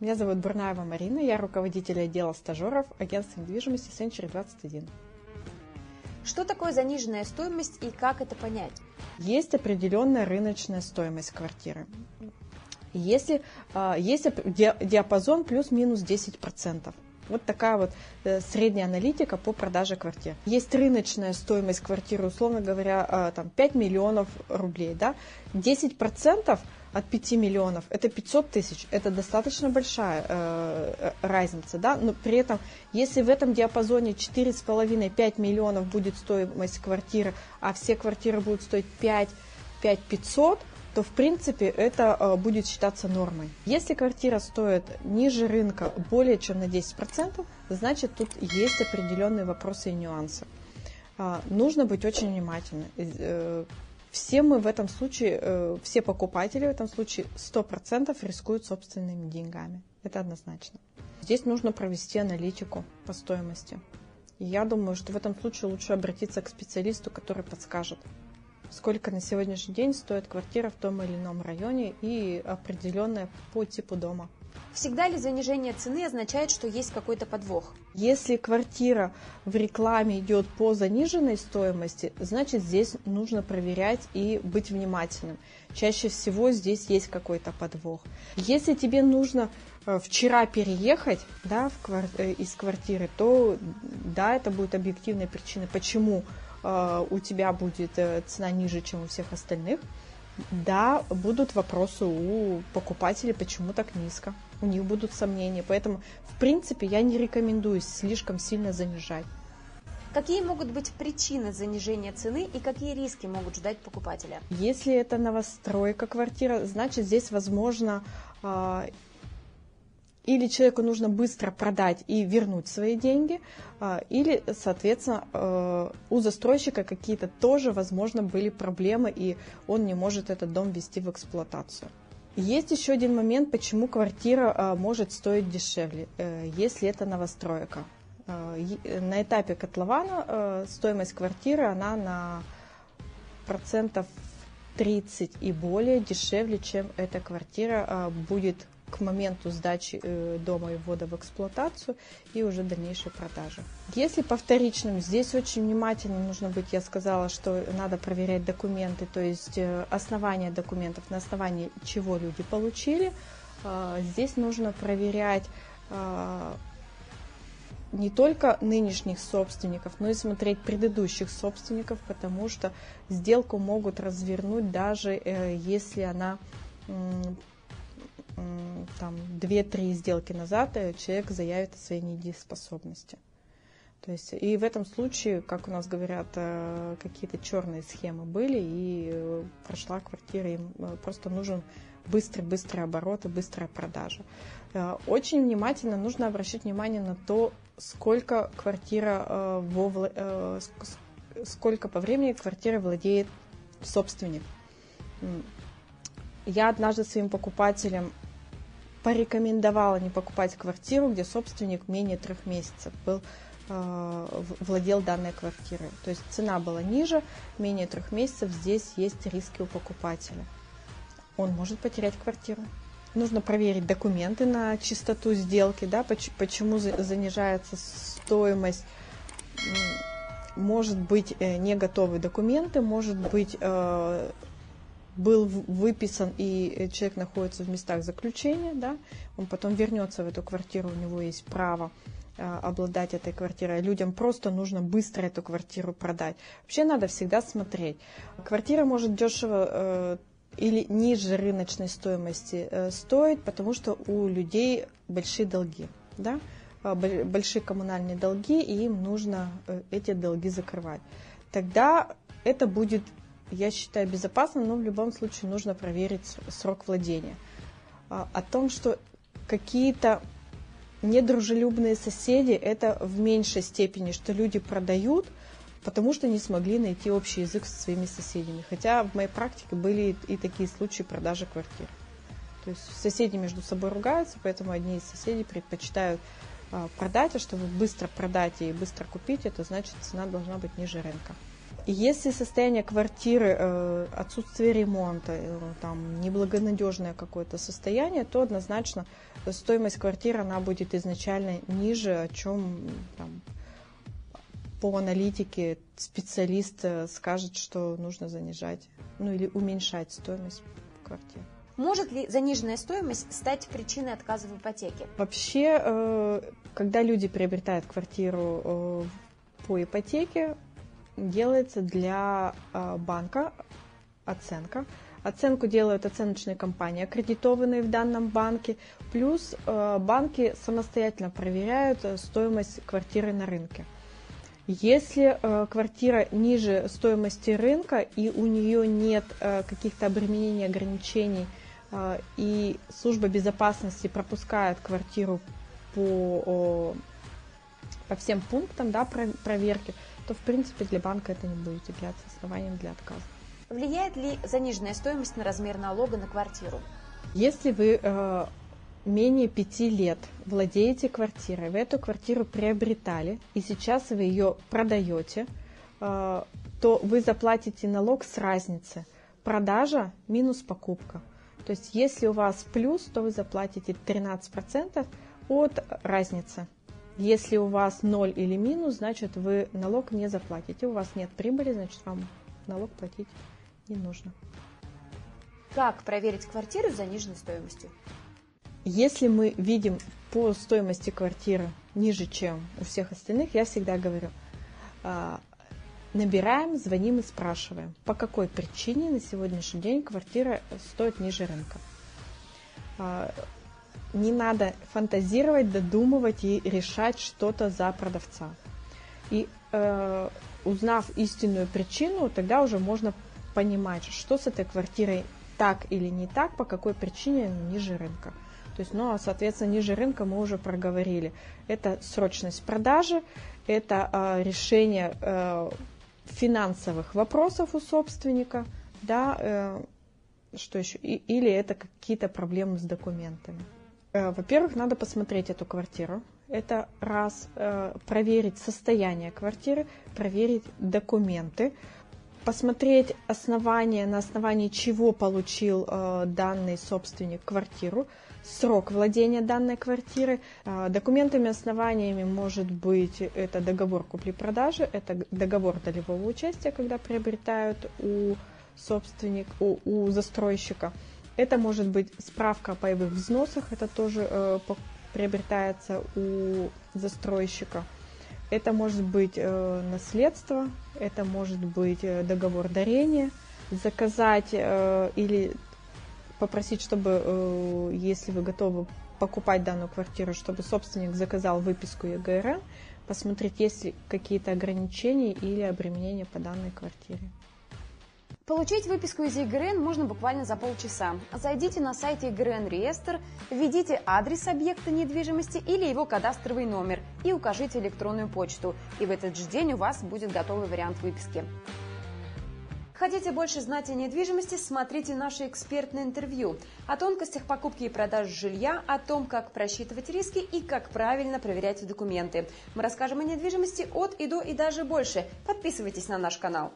Меня зовут Бурнаева Марина, я руководитель отдела стажеров агентства недвижимости Century 21. Что такое заниженная стоимость и как это понять? Есть определенная рыночная стоимость квартиры. Если э, есть диапазон плюс-минус 10%. Вот такая вот э, средняя аналитика по продаже квартир. Есть рыночная стоимость квартиры, условно говоря, э, там 5 миллионов рублей. Да? 10% от 5 миллионов это 500 тысяч. Это достаточно большая э, разница. Да? Но при этом, если в этом диапазоне 4,5-5 миллионов будет стоимость квартиры, а все квартиры будут стоить 5 5500, то в принципе это э, будет считаться нормой. Если квартира стоит ниже рынка более чем на 10%, значит тут есть определенные вопросы и нюансы. Э, нужно быть очень внимательным. Все мы в этом случае, э, все покупатели в этом случае 100% рискуют собственными деньгами. Это однозначно. Здесь нужно провести аналитику по стоимости. И я думаю, что в этом случае лучше обратиться к специалисту, который подскажет, сколько на сегодняшний день стоит квартира в том или ином районе и определенная по типу дома. Всегда ли занижение цены означает, что есть какой-то подвох? Если квартира в рекламе идет по заниженной стоимости, значит здесь нужно проверять и быть внимательным. Чаще всего здесь есть какой-то подвох. Если тебе нужно э, вчера переехать да, в квар... Э, из квартиры, то да, это будет объективная причина, почему Э, у тебя будет цена ниже, чем у всех остальных, да, будут вопросы у покупателей, почему так низко. У них будут сомнения. Поэтому, в принципе, я не рекомендую слишком сильно занижать. Какие могут быть причины занижения цены и какие риски могут ждать покупателя? Если это новостройка квартира, значит здесь возможно э, или человеку нужно быстро продать и вернуть свои деньги, а, или, соответственно, э, у застройщика какие-то тоже, возможно, были проблемы, и он не может этот дом ввести в эксплуатацию. Есть еще один момент, почему квартира а, может стоить дешевле, э, если это новостройка. А, на этапе котлована э, стоимость квартиры, она на процентов 30 и более дешевле, чем эта квартира будет к моменту сдачи э, дома и ввода в эксплуатацию и уже дальнейшей продажи. Если по вторичным, здесь очень внимательно нужно быть, я сказала, что надо проверять документы, то есть э, основания документов, на основании чего люди получили. А, здесь нужно проверять а, не только нынешних собственников, но и смотреть предыдущих собственников, потому что сделку могут развернуть даже э, если она там 2-3 сделки назад э, человек заявит о своей недееспособности. То есть и в этом случае, как у нас говорят, э, какие-то черные схемы были, и э, прошла квартира, им просто нужен быстрый-быстрый оборот и быстрая продажа. Очень внимательно нужно обращать внимание на то, сколько квартира во, сколько по времени квартира владеет собственник. Я однажды своим покупателям порекомендовала не покупать квартиру, где собственник менее трех месяцев был э, владел данной квартирой. То есть цена была ниже, менее трех месяцев, здесь есть риски у покупателя. Он может потерять квартиру. Нужно проверить документы на чистоту сделки, да, почему занижается стоимость. Может быть э, не готовы документы, может быть э, был выписан и э, человек находится в местах заключения, да, он потом вернется в эту квартиру, у него есть право э, обладать этой квартирой. Людям просто нужно быстро эту квартиру продать. Вообще надо всегда смотреть. Квартира может дешево э, или ниже рыночной стоимости стоить, потому что у людей большие долги, да, большие коммунальные долги, и им нужно эти долги закрывать. Тогда это будет я считаю, безопасно, но в любом случае нужно проверить срок владения. А, о том, что какие-то недружелюбные соседи, это в меньшей степени, что люди продают, потому что не смогли найти общий язык со своими соседями. Хотя в моей практике были и такие случаи продажи квартир. То есть соседи между собой ругаются, поэтому одни из соседей предпочитают а, продать, а чтобы быстро продать и быстро купить, это значит цена должна быть ниже рынка. Если состояние квартиры, э, отсутствие ремонта, э, там неблагонадежное какое-то состояние, то однозначно стоимость квартиры она будет изначально ниже, о чем там, по аналитике специалист э, скажет, что нужно занижать, ну или уменьшать стоимость квартиры. Может ли заниженная стоимость стать причиной отказа в ипотеке? Вообще, когда люди приобретают квартиру по ипотеке, делается для банка оценка. Оценку делают оценочные компании, аккредитованные в данном банке. Плюс банки самостоятельно проверяют стоимость квартиры на рынке. Если э, квартира ниже стоимости рынка и у нее нет э, каких-то обременений, ограничений, э, и служба безопасности пропускает квартиру по, по всем пунктам да, проверки, то в принципе для банка это не будет являться основанием для отказа. Влияет ли заниженная стоимость на размер налога на квартиру? Если вы э, менее пяти лет владеете квартирой, вы эту квартиру приобретали, и сейчас вы ее продаете, э, то вы заплатите налог с разницы. Продажа минус покупка. То есть если у вас плюс, то вы заплатите 13% от разницы. Если у вас 0 или минус, значит вы налог не заплатите. У вас нет прибыли, значит вам налог платить не нужно. Как проверить квартиру с заниженной стоимостью? Если мы видим по стоимости квартиры ниже, чем у всех остальных, я всегда говорю, а, набираем, звоним и спрашиваем, по какой причине на сегодняшний день квартира стоит ниже рынка. Не надо фантазировать, додумывать и решать что-то за продавца. И э, узнав истинную причину, тогда уже можно понимать, что с этой квартирой так или не так, по какой причине ниже рынка. То есть, ну, а, соответственно, ниже рынка мы уже проговорили. Это срочность продажи, это э, решение э, финансовых вопросов у собственника, да, э, что еще, и, или это какие-то проблемы с документами. Э, во-первых, надо посмотреть эту квартиру. Это раз, э, проверить состояние квартиры, проверить документы, посмотреть основания, на основании чего получил э, данный собственник квартиру, срок владения данной квартиры. Документами, основаниями может быть это договор купли-продажи, это договор долевого участия, когда приобретают у собственника, у, у застройщика. Это может быть справка о паевых взносах, это тоже э, приобретается у застройщика. Это может быть э, наследство, это может быть э, договор дарения, заказать э, или попросить, чтобы, э, если вы готовы покупать данную квартиру, чтобы собственник заказал выписку ЕГРН, посмотреть, есть ли какие-то ограничения или обременения по данной квартире. Получить выписку из ЕГРН можно буквально за полчаса. Зайдите на сайт ЕГРН реестр, введите адрес объекта недвижимости или его кадастровый номер и укажите электронную почту. И в этот же день у вас будет готовый вариант выписки. Хотите больше знать о недвижимости, смотрите наше экспертное интервью о тонкостях покупки и продажи жилья, о том, как просчитывать риски и как правильно проверять документы. Мы расскажем о недвижимости от и до и даже больше. Подписывайтесь на наш канал.